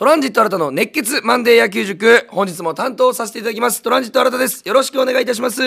トランジット新たの熱血マンデー野球塾本日も担当させていただきます。トランジット新たです。よろしくお願いいたします。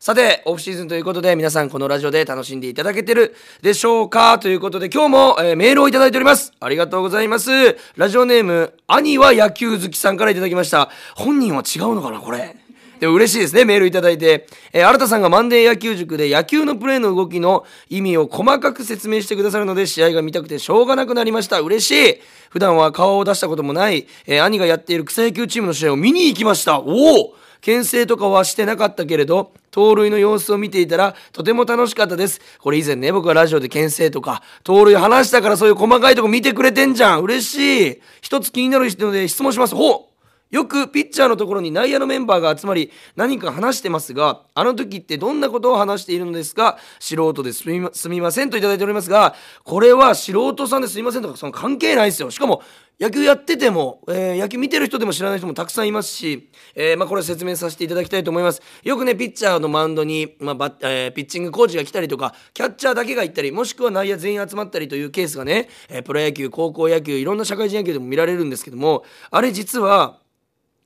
さてオフシーズンということで皆さんこのラジオで楽しんでいただけてるでしょうかということで今日も、えー、メールをいただいております。ありがとうございます。ラジオネーム兄は野球好きさんからいただきました。本人は違うのかなこれ。で嬉しいですね、メールいただいて。えー、新田さんがマンデー野球塾で野球のプレーの動きの意味を細かく説明してくださるので、試合が見たくてしょうがなくなりました。嬉しい普段は顔を出したこともない、えー、兄がやっている草野球チームの試合を見に行きました。おお牽制とかはしてなかったけれど、盗塁の様子を見ていたらとても楽しかったです。これ以前ね、僕はラジオで牽制とか、盗塁話したからそういう細かいとこ見てくれてんじゃん。嬉しい。一つ気になる人で質問します。ほうよくピッチャーのところに内野のメンバーが集まり何か話してますがあの時ってどんなことを話しているのですか？素人ですみませんと頂いておりますがこれは素人さんですみませんとかその関係ないですよ。しかも野球やってても、えー、野球見てる人でも知らない人もたくさんいますし、えー、まあ、これ説明させていただきたいと思います。よくねピッチャーのマウンドに、まあバえー、ピッチングコーチが来たりとかキャッチャーだけが行ったりもしくは内野全員集まったりというケースがね、えプロ野球高校野球いろんな社会人野球でも見られるんですけどもあれ実は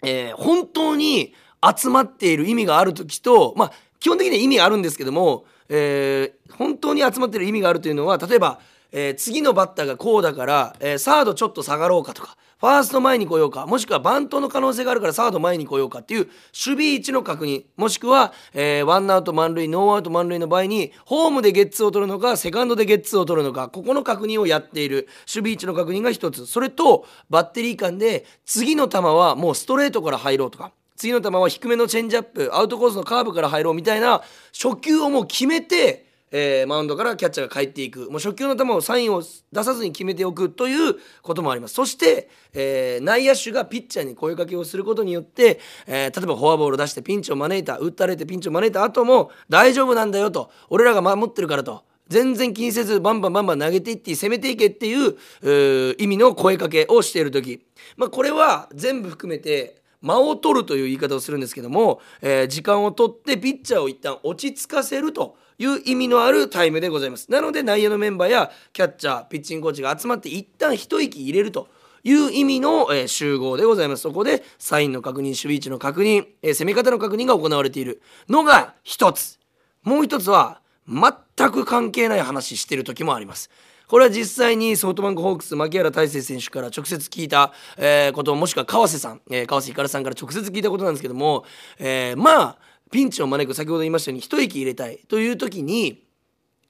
えー、本当に集まっている意味がある時とまあ基本的には意味があるんですけども、えー、本当に集まってる意味があるというのは例えば、えー、次のバッターがこうだから、えー、サードちょっと下がろうかとかファースト前に来ようかもしくはバントの可能性があるからサード前に来ようかっていう守備位置の確認もしくは、えー、ワンアウト満塁ノーアウト満塁の場合にホームでゲッツーを取るのかセカンドでゲッツーを取るのかここの確認をやっている守備位置の確認が一つ。それとバッテリー間で次の球はもうストレートから入ろうとか次の球は低めのチェンジアップアウトコースのカーブから入ろうみたいな初球をもう決めてえー、マウンドからキャッチャーが帰っていく。もう初球の球をサインを出さずに決めておくということもあります。そして、えー、内野手がピッチャーに声かけをすることによって、えー、例えばフォアボール出してピンチを招いた打たれてピンチを招いた後も大丈夫なんだよと。俺らが守ってるからと。全然気にせずバンバンバンバン投げていって攻めていけっていう意味の声かけをしている時、まあ、これは全部含めて間を取るという言い方をするんですけども、えー、時間を取ってピッチャーを一旦落ち着かせると。いう意味のあるタイムでございます。なので内野のメンバーやキャッチャーピッチングコーチが集まって一旦一息入れるという意味の、えー、集合でございます。そこでサインの確認守備位置の確認、えー、攻め方の確認が行われているのが一つ。もう一つは全く関係ない話してる時もあります。これは実際にソフトバンクホークス牧原大成選手から直接聞いた、えー、こともしくは川瀬さん、えー、川瀬ひかるさんから直接聞いたことなんですけども、えー、まあピンチを招く先ほど言いましたように一息入れたいという時に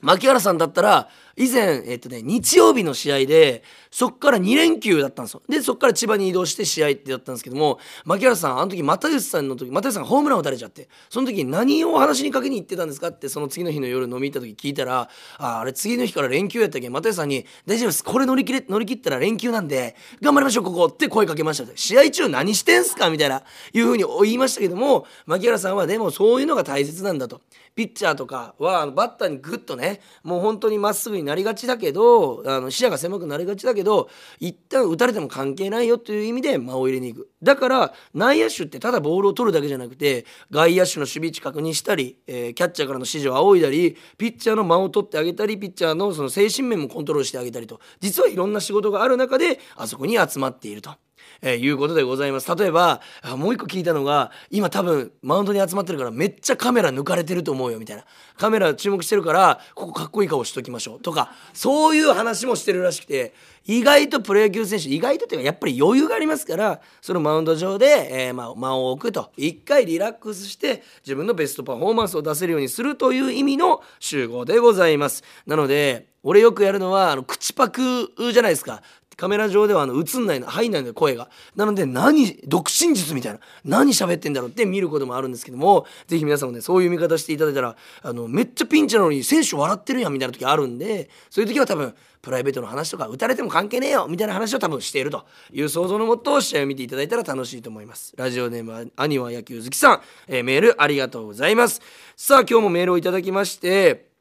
牧原さんだったら以前、えっとね、日曜日の試合でそっから2連休だったんですよ。でそっから千葉に移動して試合ってやったんですけども牧原さんあの時又吉さんの時又吉さんがホームラン打たれちゃってその時に何を話にかけに行ってたんですかってその次の日の夜飲み行った時聞いたらああれ次の日から連休やったっけ？又吉さんに「大丈夫です。これ乗り切れ乗り切ったら連休なんで頑張りましょうここ」って声かけました。試合中何してんすか？みたいないうふうに言いましたけども牧原さんはでもそういうのが大切なんだと。ピッチャーとかはバッターにグッとねもう本当にまっすぐになりがちだけどあの視野が狭くなりがちだけど一旦打たれても関係ないよという意味で間を入れに行くだから内野手ってただボールを取るだけじゃなくて外野手の守備位置確認したり、えー、キャッチャーからの指示を仰いだりピッチャーの間を取ってあげたりピッチャーのその精神面もコントロールしてあげたりと実はいろんな仕事がある中であそこに集まっていると。えー、いうことでございます。例えばもう一個聞いたのが今多分マウンドに集まってるからめっちゃカメラ抜かれてると思うよみたいな。カメラ注目してるからここかっこいい顔しときましょうとかそういう話もしてるらしくて意外とプロ野球選手意外とっていうかやっぱり余裕がありますからそのマウンド上で、えー、まあ、間を置くと。一回リラックスして自分のベストパフォーマンスを出せるようにするという意味の集合でございます。なので俺よくやるのはあの口パクじゃないですか。カメラ上ではあの映んないの入んないのよ声が。なので何独身術みたいな。何喋ってんだろうって見ることもあるんですけどもぜひ皆さんもねそういう見方していただいたらあのめっちゃピンチなのに選手笑ってるやんみたいな時あるんでそういう時は多分プライベートの話とか打たれても関係ねえよみたいな話を多分しているという想像のもと試合を見ていただいたら楽しいと思います。ラジオネームは兄は野球好きさん、えー、メールありがとうございます。さあ今日もメールをいただきまして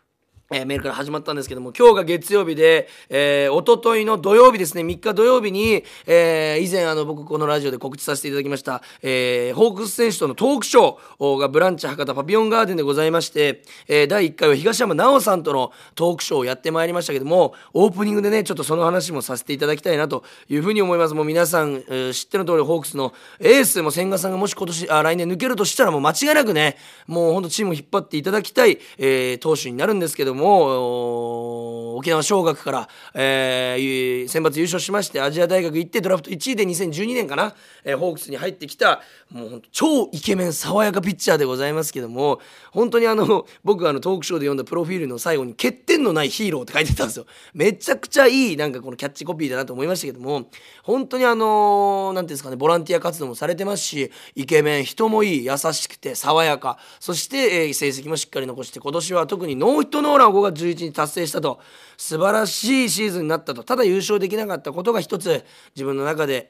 えー、メールから始まったんですけども今日が月曜日で、えー、一昨日の土曜日ですね。3日土曜日に、えー、以前あの僕このラジオで告知させていただきました、えー、ホークス選手とのトークショーがブランチ博多パピオンガーデンでございまして、えー、第1回は東山奈緒さんとのトークショーをやってまいりましたけどもオープニングでねちょっとその話もさせていただきたいなというふうに思います。もう皆さん、えー、知っての通りホークスのエースも千賀さんがもし今年あ来年抜けるとしたらもう間違いなくねもうほんとチームを引っ張っていただきたい、えー、投手になるんですけども沖縄尚学から、えー、選抜優勝しましてアジア大学行ってドラフト1位で2012年かな、えー、ホークスに入ってきたもう超イケメン爽やかピッチャーでございますけども本当にあの僕があのトークショーで読んだプロフィールの最後に「欠点のないヒーロー」って書いてたんですよ。めちゃくちゃいいなんかこのキャッチコピーだなと思いましたけども本当にあの何、ていうんですかねボランティア活動もされてますしイケメン人もいい優しくて爽やかそして、えー、成績もしっかり残して今年は特にノーヒットノーランを5月11日達成したと素晴らしいシーズンになったとただ優勝できなかったことが一つ自分の中で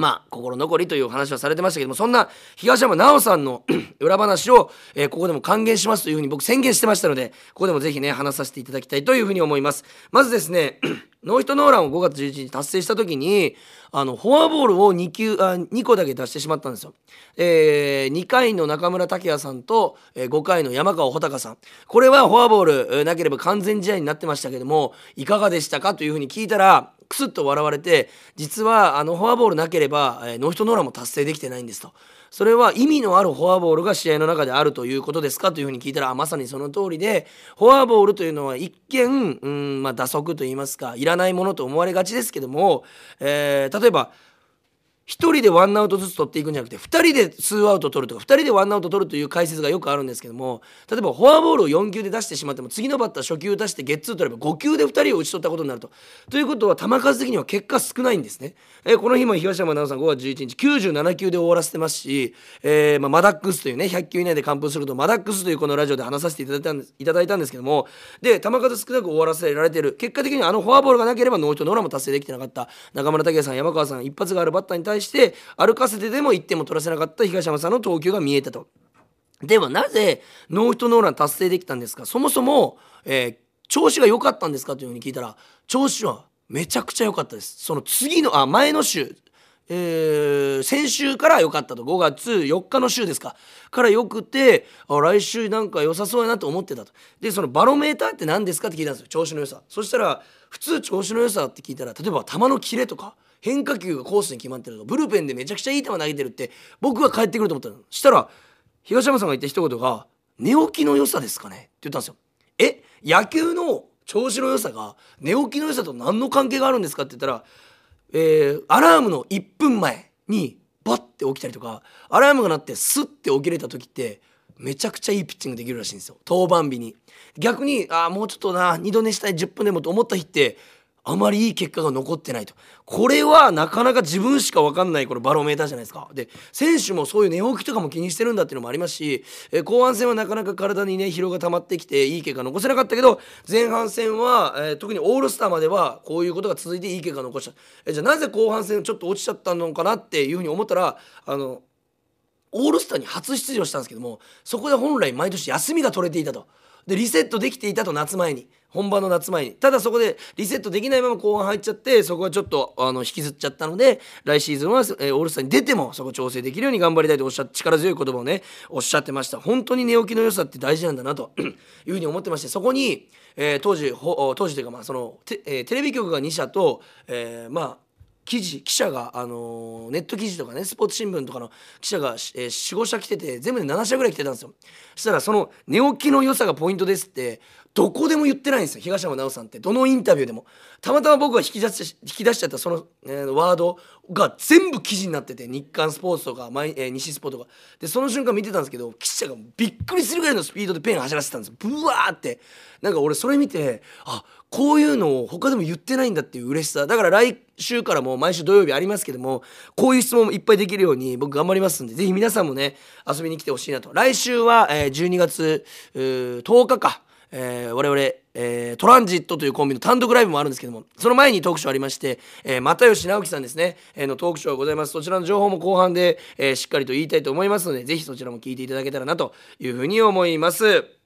まあ、心残りという話はされてましたけども、そんな東山奈緒さんの 裏話を、えー、ここでも還元しますというふうに僕宣言してましたので、ここでもぜひね、話させていただきたいというふうに思います。まずですね、ノーヒットノーランを5月11日達成した時に、あの、フォアボールを2球、あ、2個だけ出してしまったんですよ。えー、2回の中村拓也さんと、えー、5回の山川穂高さん。これはフォアボール、なければ完全試合になってましたけども、いかがでしたかというふうに聞いたら、クスッと笑われて実はあのフォアボールなければ、えー、ノーヒットノーランも達成できてないんですと。それは意味のあるフォアボールが試合の中であるということですかというふうに聞いたらまさにその通りでフォアボールというのは一見、うんまあ、打足といいますかいらないものと思われがちですけども、えー、例えば1人でワンアウトずつ取っていくんじゃなくて2人でツーアウト取るとか2人でワンアウト取るという解説がよくあるんですけども例えばフォアボールを4球で出してしまっても次のバッター初球出してゲッツー取れば5球で2人を打ち取ったことになると。ということは球数的には結果少ないんですね。えー、この日も東山奈緒さん5月11日97球で終わらせてますし、えーまあ、マダックスというね100球以内で完封するとマダックスというこのラジオで話させていただいたんですいただいたんですけどもで球数少なく終わらせられてる結果的にあのフォアボールがなければノーヒットノーランも達成できてなかった中村拓也さん山川さん一発があるバッターに対してして歩かせてでも1点も取らせなかった東山さんの投球が見えたと。ではなぜノーヒットノーラン達成できたんですか？そもそも、えー、調子が良かったんですかというふうに聞いたら調子はめちゃくちゃ良かったです。その次のあ前の週えー、先週から良かったと。5月4日の週ですか。から良くてあ来週なんか良さそうやなと思ってたと。でそのバロメーターって何ですかって聞いたんですよ。調子の良さ。そしたら普通調子の良さって聞いたら例えば球のキレとか変化球がコースに決まってるとブルペンでめちゃくちゃいい球投げてるって僕は帰ってくると思ったの。したら東山さんが言った一言が「寝起きの良さですかね?」って言ったんですよ。え？野球の調子の良さが寝起きの良さと何の関係があるんですかって言ったら、えー、アラームの1分前にバッて起きたりとかアラームが鳴ってスッて起きれた時ってめちゃくちゃいいピッチングできるらしいんですよ。登板日に。逆にああもうちょっとな二度寝したい10分でもと思った日ってあまりいい結果が残ってないと。これはなかなか自分しか分かんないこのバロメーターじゃないですか。で選手もそういう寝起きとかも気にしてるんだっていうのもありますし、え後半戦はなかなか体にね疲労が溜まってきていい結果残せなかったけど前半戦は、えー、特にオールスターまではこういうことが続いていい結果残した、えじゃあなぜ後半戦ちょっと落ちちゃったのかなっていうふうに思ったらあのオールスターに初出場したんですけどもそこで本来毎年休みが取れていたと。でリセットできていたと夏前に。本番の夏前に。ただそこでリセットできないまま後半入っちゃってそこはちょっとあの引きずっちゃったので来シーズンは、えー、オールスターに出てもそこ調整できるように頑張りたいとおっしゃって力強い言葉をねおっしゃってました。本当に寝起きの良さって大事なんだなと いうふうに思ってましてそこに、えー、当時当時というかまあそのテ,、えー、テレビ局が2社と、えー、まあ記事記者が、あのー、ネット記事とかねスポーツ新聞とかの記者が、えー、45社来てて全部で7社ぐらい来てたんですよ。そしたらその寝起きの良さがポイントですってどこでも言ってないんですよ。東山奈緒さんってどのインタビューでも。たまたま僕が引き出し引き出しちゃったその、えー、ワードが全部記事になってて。日刊スポーツとか、マイえー、西スポとか。でその瞬間見てたんですけど記者がびっくりするぐらいのスピードでペン走らせてたんですブワーって。なんか俺それ見てあこういうのを他でも言ってないんだっていう嬉しさ。だから来週からも毎週土曜日ありますけどもこういう質問もいっぱいできるように僕頑張りますんでぜひ皆さんもね遊びに来てほしいなと。来週は、えー、12月10日か。えー、我々、えー、トランジットというコンビの単独ライブもあるんですけどもその前にトークショーありまして、えー、又吉直樹さんですね、えー、のトークショーがございますそちらの情報も後半で、えー、しっかりと言いたいと思いますのでぜひそちらも聞いていただけたらなというふうに思います。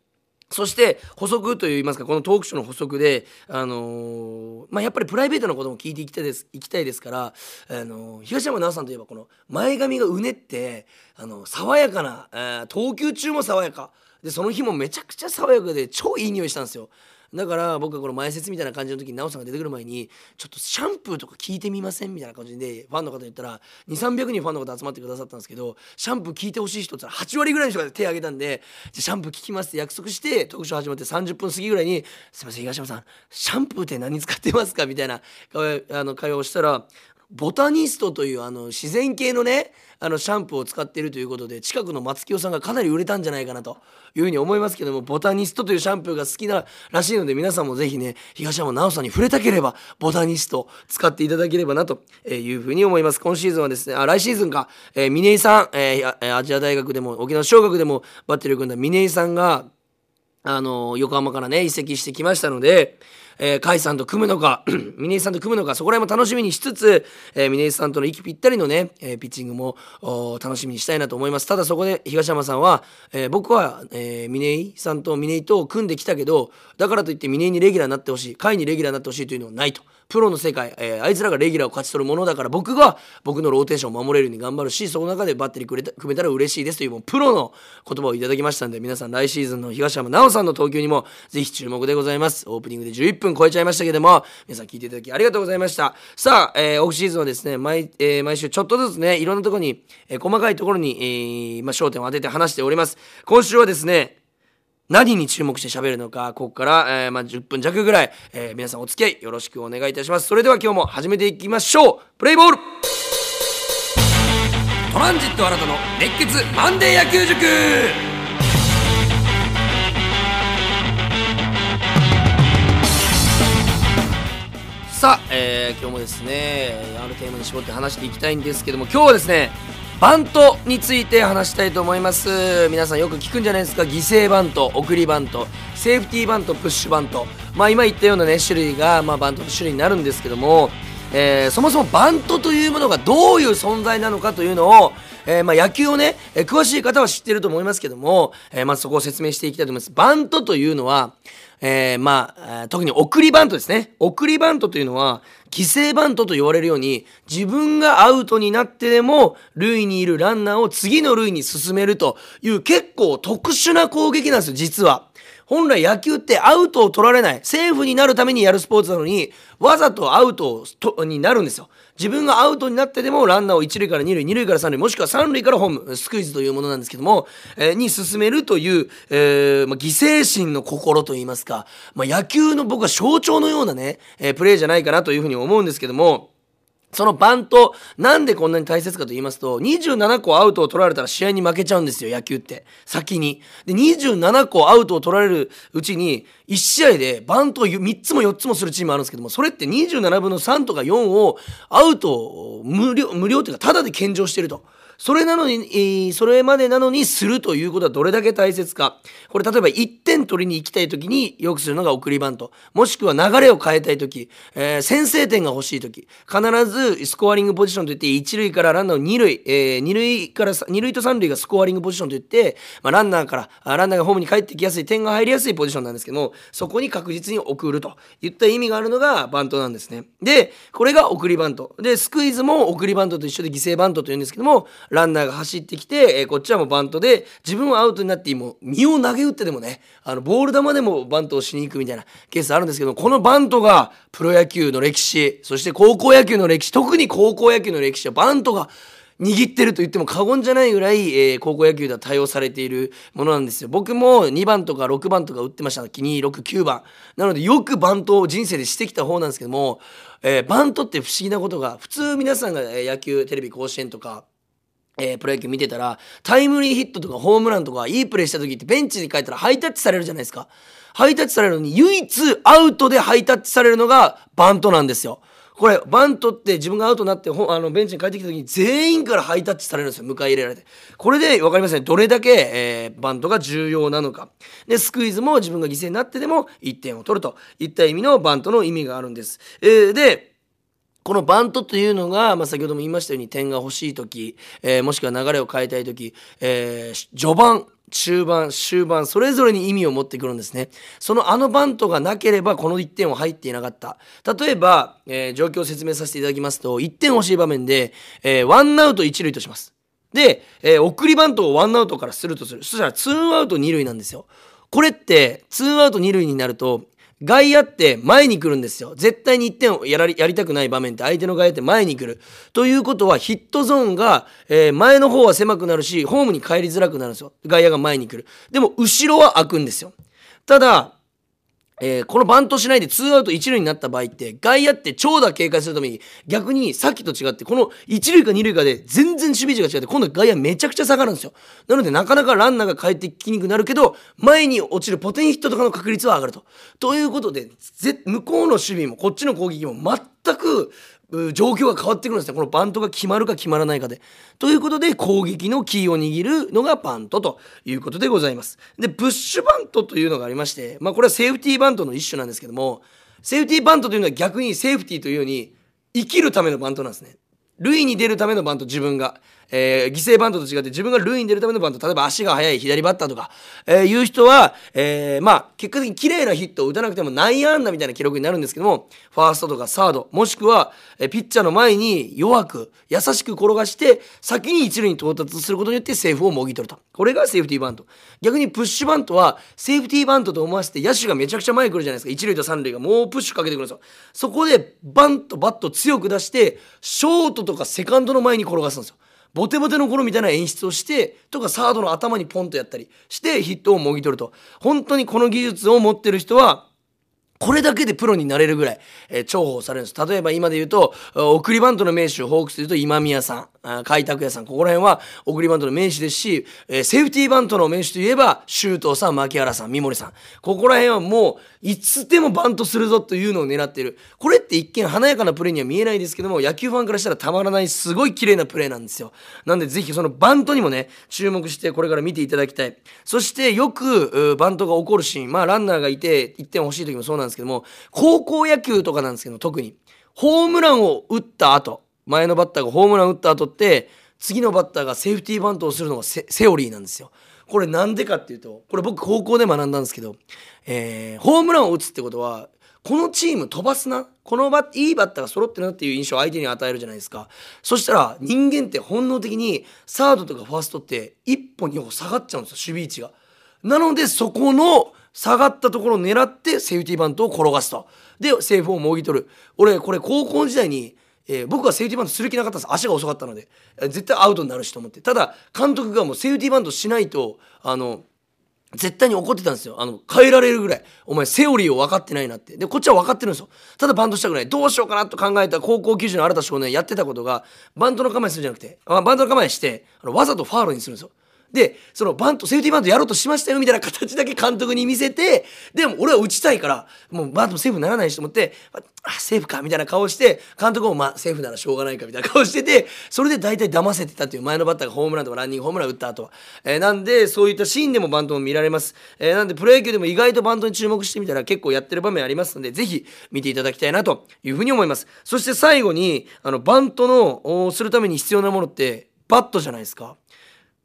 そして補足といいますかこのトークショーの補足で、あのー、まあ、やっぱりプライベートなことも聞いていきたいですいきたいですから、あのー、東山奈緒さんといえばこの前髪がうねってあの爽やかな、え、投球中も爽やかでその日もめちゃくちゃ爽やかで超いい匂いしたんですよ。だから僕はこの前説みたいな感じの時に奈緒さんが出てくる前にちょっとシャンプーとか聞いてみませんみたいな感じでファンの方言ったら2300人ファンの方集まってくださったんですけどシャンプー聞いてほしい人って言ったら8割ぐらいの人が手挙げたんでじゃシャンプー聞きますって約束して特集始まって30分過ぎぐらいに「すいません東山さんシャンプーって何使ってますか?」みたいなあの会話をしたらボタニストというあの自然系のねあのシャンプーを使っているということで近くの松清さんがかなり売れたんじゃないかなというふうに思いますけどもボタニストというシャンプーが好きならしいので皆さんもぜひね東山奈緒さんに触れたければボタニスト使っていただければなというふうに思います。今シーズンはですねあ来シーズンか、えー、峰井さん、えー、アジア大学でも沖縄小学でもバッテリーを組んだ峰井さんがあの横浜からね移籍してきましたのでえー、甲斐さんと組むのか 峰井さんと組むのかそこら辺も楽しみにしつつ、えー、峰井さんとの息ぴったりのね、えー、ピッチングも楽しみにしたいなと思います。ただそこで東浜さんは、えー、僕は、えー、嶺井さんと嶺井と組んできたけどだからといって嶺井にレギュラーになってほしい甲斐にレギュラーになってほしいというのはないと。プロの世界、えー、あいつらがレギュラーを勝ち取るものだから僕が僕のローテーションを守れるように頑張るしその中でバッテリーくれた組めたら嬉しいですというもうプロの言葉をいただきましたんで皆さん来シーズンの東浜巨さんの投球にもぜひ注目でございます。オープニングで11分超えちゃいましたけども皆さん聞いていただきありがとうございました。さあ、えー、オフシーズンはですね毎,、えー、毎週ちょっとずつねいろんなところに、えー、細かいところに、えーまあ、焦点を当てて話しております。今週はですね何に注目して喋るのか、ここから、えー、まあ、10分弱ぐらい、えー、皆さんお付き合いよろしくお願いいたします。それでは今日も始めていきましょう。プレイボール。トランジット新たの熱血マンデー野球塾。さあ、えー、今日もですね、あるテーマに絞って話していきたいんですけども、今日はですね、バントについて話したいと思います。皆さんよく聞くんじゃないですか。犠牲バント送りバントセーフティーバントプッシュバント。まあ今言ったようなね種類が、まあ、バントの種類になるんですけども、えー、そもそもバントというものがどういう存在なのかというのをえー、まあ野球をね、えー、詳しい方は知ってると思いますけども、えー、まずそこを説明していきたいと思います。バントというのは、えー、まあ、特に送りバントですね。送りバントというのは、犠牲バントと言われるように、自分がアウトになってでも、塁にいるランナーを次の塁に進めるという結構特殊な攻撃なんですよ、実は。本来野球ってアウトを取られない、セーフになるためにやるスポーツなのに、わざとアウトになるんですよ。自分がアウトになってでもランナーを一塁から二塁、二塁から三塁、もしくは三塁からホーム、スクイズというものなんですけども、えー、に進めるという、えーまあ、犠牲心の心といいますか、まあ、野球の僕は象徴のようなね、えー、プレーじゃないかなというふうに思うんですけども、そのバント、なんでこんなに大切かと言いますと、27個アウトを取られたら試合に負けちゃうんですよ、野球って。先に。で、27個アウトを取られるうちに、1試合でバントを3つも4つもするチームあるんですけども、それって27分の3とか4をアウトを無料、無料というか、ただで献上してると。それなのに、それまでなのにするということはどれだけ大切か。これ例えば1点取りに行きたい時によくするのが送りバント。もしくは流れを変えたい時、えー、先制点が欲しい時、必ずスコアリングポジションといって1塁からランナーを2塁、えー、2塁から、2塁と3塁がスコアリングポジションといって、まあ、ランナーから、ランナーがホームに帰ってきやすい、点が入りやすいポジションなんですけども、そこに確実に送るといった意味があるのがバントなんですね。で、これが送りバント。で、スクイズも送りバントと一緒で犠牲バントというんですけども、ランナーが走ってきて、えー、こっちはもうバントで、自分はアウトになってもう身を投げ打ってでもね、あの、ボール球でもバントをしに行くみたいなケースあるんですけど、このバントがプロ野球の歴史、そして高校野球の歴史、特に高校野球の歴史はバントが握ってると言っても過言じゃないぐらい、えー、高校野球では対応されているものなんですよ。僕も2番とか6番とか打ってました。2、6、9番。なのでよくバントを人生でしてきた方なんですけども、えー、バントって不思議なことが、普通皆さんが野球、テレビ甲子園とか、えー、プロ野球見てたら、タイムリーヒットとかホームランとかいいプレーした時ってベンチに帰ったらハイタッチされるじゃないですか。ハイタッチされるのに唯一アウトでハイタッチされるのがバントなんですよ。これ、バントって自分がアウトになってあのベンチに帰ってきた時に全員からハイタッチされるんですよ。迎え入れられて。これで分かりますね。どれだけ、えー、バントが重要なのか。で、スクイズも自分が犠牲になってでも1点を取るといった意味のバントの意味があるんです。えー、で、このバントというのが、まあ、先ほども言いましたように点が欲しい時、えー、もしくは流れを変えたい時、えー、序盤中盤終盤それぞれに意味を持ってくるんですね。そのあのバントがなければこの1点は入っていなかった。例えば、えー、状況を説明させていただきますと1点欲しい場面で、えー、ワンアウト1塁とします。で、え、送りバントをワンアウトからするとする。そしたらツーアウト2塁なんですよ。これってツーアウト2塁になると外野って前に来るんですよ。絶対に1点をやらやりたくない場面って相手の外野って前に来る。ということはヒットゾーンが、えー、前の方は狭くなるし、ホームに帰りづらくなるんですよ。外野が前に来る。でも後ろは開くんですよ。ただ、えー、このバントしないで2アウト1塁になった場合って外野って長打警戒するために逆にさっきと違ってこの1塁か2塁かで全然守備位置が違って今度外野めちゃくちゃ下がるんですよなのでなかなかランナーが帰ってきにくくなるけど前に落ちるポテンヒットとかの確率は上がると。ということで向こうの守備もこっちの攻撃も全く状況が変わってくるんですねこのバントが決まるか決まらないかで。ということで攻撃のキーを握るのがバントということでございます。でプッシュバントというのがありましてまあこれはセーフティーバントの一種なんですけどもセーフティーバントというのは逆にセーフティーというように生きるためのバントなんですね。塁に出るためのバント自分が。えー、犠牲バントと違って自分が塁に出るためのバント例えば足が速い左バッターとか、えー、いう人は、えー、まあ結果的に綺麗なヒットを打たなくても内野安打みたいな記録になるんですけどもファーストとかサードもしくは、え、ピッチャーの前に弱く優しく転がして先に一塁に到達することによってセーフをもぎ取ると。これがセーフティーバント逆にプッシュバントはセーフティーバントと思わせて野手がめちゃくちゃ前に来るじゃないですか。一塁と三塁が。もうプッシュかけてくるんですよ。そこでバンとバット強く出してショートとかセカンドの前に転がすんですよ。ボテボテの頃みたいな演出をしてとかサードの頭にポンとやったりしてヒットをもぎ取ると本当にこの技術を持ってる人はこれだけでプロになれるぐらい、えー、重宝されるんです。例えば今で言うと、送りバントの名手、ホークスで言うと今宮さん、開拓屋さん、ここら辺は送りバントの名手ですし、えー、セーフティーバントの名手といえば、周東さん、牧原さん、三森さん。ここら辺はもう、いつでもバントするぞというのを狙っている。これって一見華やかなプレーには見えないですけども、野球ファンからしたらたまらない、すごい綺麗なプレーなんですよ。なんでぜひそのバントにもね、注目してこれから見ていただきたい。そしてよく、バントが起こるシーン、まあランナーがいて1点欲しい時もそうなんですけども、高校野球とかなんですけど特にホームランを打った後前のバッターがホームラン打った後って次のバッターがセーフティーバントをするのがセオリーなんですよ。これなんでかっていうとこれ僕高校で学んだんですけど、えー、ホームランを打つってことはこのチーム飛ばすなこのバいいバッターが揃ってるなっていう印象を相手に与えるじゃないですかそしたら人間って本能的にサードとかファーストって一歩二歩下がっちゃうんですよ守備位置が。なのでそこの下がったところを狙ってセーフティーバントを転がすと。で、セーフをもぎ取る。俺、これ高校時代に、えー、僕はセーフティーバントする気なかったんです。足が遅かったので。絶対アウトになるしと思って。ただ、監督がもうセーフティーバントしないと、あの、絶対に怒ってたんですよ。あの、変えられるぐらい。お前、セオリーを分かってないなって。で、こっちは分かってるんですよ。ただバントしたくない。どうしようかなと考えた高校球児の新田少年やってたことが、バントの構えするんじゃなくて、あバントの構えして、わざとファールにするんですよ。で、そのバント、セーフティーバントやろうとしましたよみたいな形だけ監督に見せて、でも俺は打ちたいから、もうバントもセーフにならないしと思って、あ、セーフかみたいな顔して、監督もまあセーフならしょうがないかみたいな顔してて、それで大体騙せてたっていう前のバッターがホームランとかランニングホームラン打った後は。えー、なんで、そういったシーンでもバントも見られます。えー、なんで、プロ野球でも意外とバントに注目してみたら結構やってる場面ありますので、ぜひ見ていただきたいなというふうに思います。そして最後に、あの、バントの、するために必要なものって、バットじゃないですか。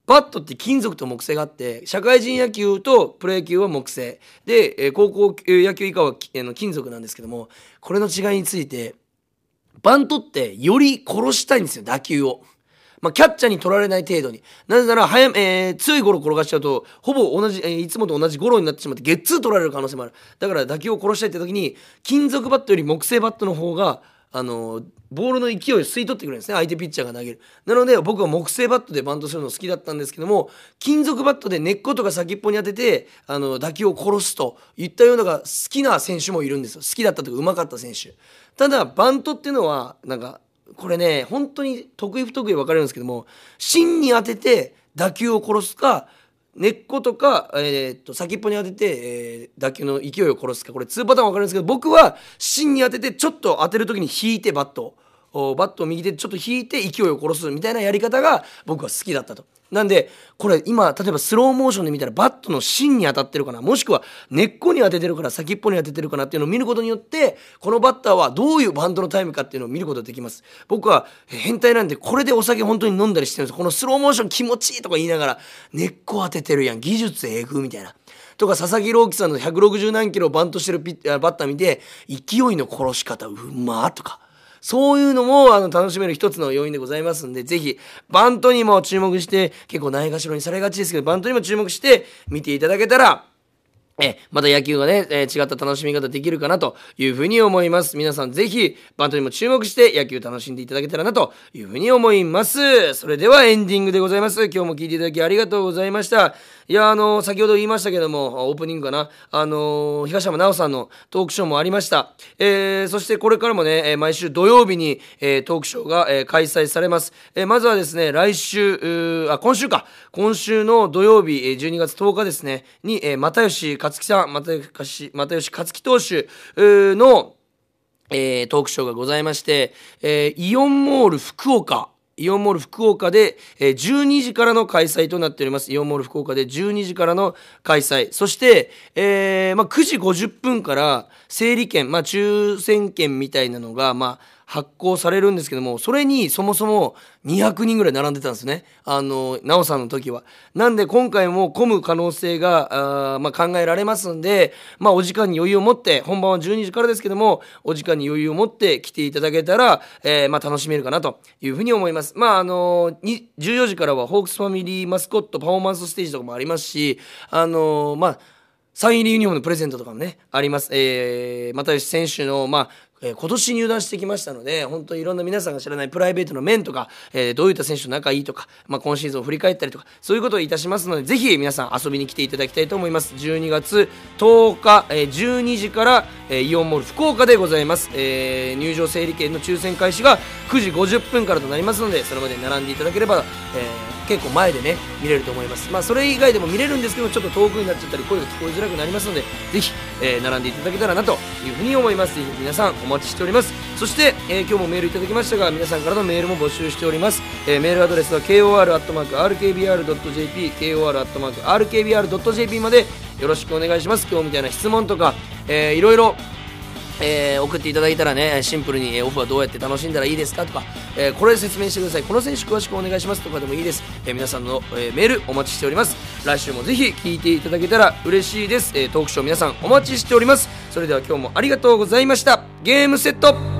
バットって金属と木製があって社会人野球とプロ野球は木製で、え高校野球以下は金属なんですけどもこれの違いについてバントってより殺したいんですよ打球を。まあ、キャッチャーに取られない程度に。なぜなら、早えー、強いゴロ転がしちゃうと、ほぼ同じ、えー、いつもと同じゴロになってしまって、ゲッツー取られる可能性もある。だから打球を殺したいって時に、金属バットより木製バットの方が、あのボールの勢いを吸い取ってくるんですね。相手ピッチャーが投げる。なので僕は木製バットでバントするの好きだったんですけども金属バットで根っことか先っぽに当ててあの打球を殺すといったようなが好きな選手もいるんですよ。好きだったとかうまかった選手。ただバントっていうのはなんかこれね本当に得意不得意分かれるんですけども芯に当てて打球を殺すか根っことか、えー、っと先っぽに当てて、えー、打球の勢いを殺すかこれ2パターン分かるんですけど僕は芯に当ててちょっと当てる時に引いてバットバットを右手でちょっと引いて勢いを殺すみたいなやり方が僕は好きだったと。なんでこれ今例えばスローモーションで見たらバットの芯に当たってるかな。もしくは根っこに当ててるから先っぽに当ててるかな。っていうのを見ることによってこのバッターはどういうバンドのタイムかっていうのを見ることができます。僕は変態なんでこれでお酒本当に飲んだりしてるんです。このスローモーション気持ちいいとか言いながら根っこ当ててるやん。技術えぐみたいな。とか佐々木朗希さんの160何キロバントしてるピッバッター見て勢いの殺し方うまーとか。そういうのもあの楽しめる一つの要因でございますんで、ぜひバントにも注目して、結構ないがしろにされがちですけど、バントにも注目して見ていただけたら、え、また野球がね、えー、違った楽しみ方できるかなというふうに思います。皆さんぜひ、バントにも注目して野球楽しんでいただけたらなというふうに思います。それではエンディングでございます。今日も聴いていただきありがとうございました。いや、あの、先ほど言いましたけども、オープニングかな、あの、東山奈緒さんのトークショーもありました。えー、そしてこれからもね、毎週土曜日に、えー、トークショーが、えー、開催されます。えー、まずはですね、来週、あ、今週か、今週の土曜日、12月10日ですね、に、えー、又吉克樹さん、又吉、又吉克樹投手の、えー、トークショーがございまして、えー、イオンモール福岡イオンモール福岡で、えー、12時からの開催となっております。イオンモール福岡で12時からの開催。そして、えー、まあ、9時50分から整理券、まあ、抽選券みたいなのが、まあ、発行されるんですけどもそれにそもそも200人ぐらい並んでたんですねあの奈緒さんの時は。なんで今回も混む可能性があ、まあ、考えられますんで、まあ、お時間に余裕を持って本番は12時からですけどもお時間に余裕を持って来ていただけたら、えー、まあ、楽しめるかなというふうに思います。まああの14時からはホークスファミリーマスコットパフォーマンスステージとかもありますしあのまあサイン入りユニフォームのプレゼントとかもねあります。えー、又吉選手のまあえー、今年入団してきましたので本当にいろんな皆さんが知らないプライベートの面とか、えー、どういった選手と仲いいとか、まあ、今シーズンを振り返ったりとかそういうことをいたしますのでぜひ皆さん遊びに来ていただきたいと思います。12月10日、えー、12時から、えイオンモール福岡でございます、え入場整理券の抽選開始が9時50分からとなりますのでそれまで並んでいただければ、え結構前でね見れると思います。まあそれ以外でも見れるんですけどちょっと遠くになっちゃったり声が聞こえづらくなりますのでぜひ、え、並んでいただけたらなというふうに思います。ぜひ皆さん待ちしております。そして、えー、今日もメールいただきましたが皆さんからのメールも募集しております、えー、メールアドレスは kor.rkbr.jp kor.rkbr.jp までよろしくお願いします。今日みたいな質問とか、えー、いろいろえー、送っていただいたらねシンプルに、えオフはどうやって楽しんだらいいですかとか、えー、これ説明してください。この選手詳しくお願いしますとかでもいいです、え、皆さんの、えメールお待ちしております。来週もぜひ聞いていただけたら嬉しいです、えトークショー皆さんお待ちしております。それでは今日もありがとうございました。ゲームセット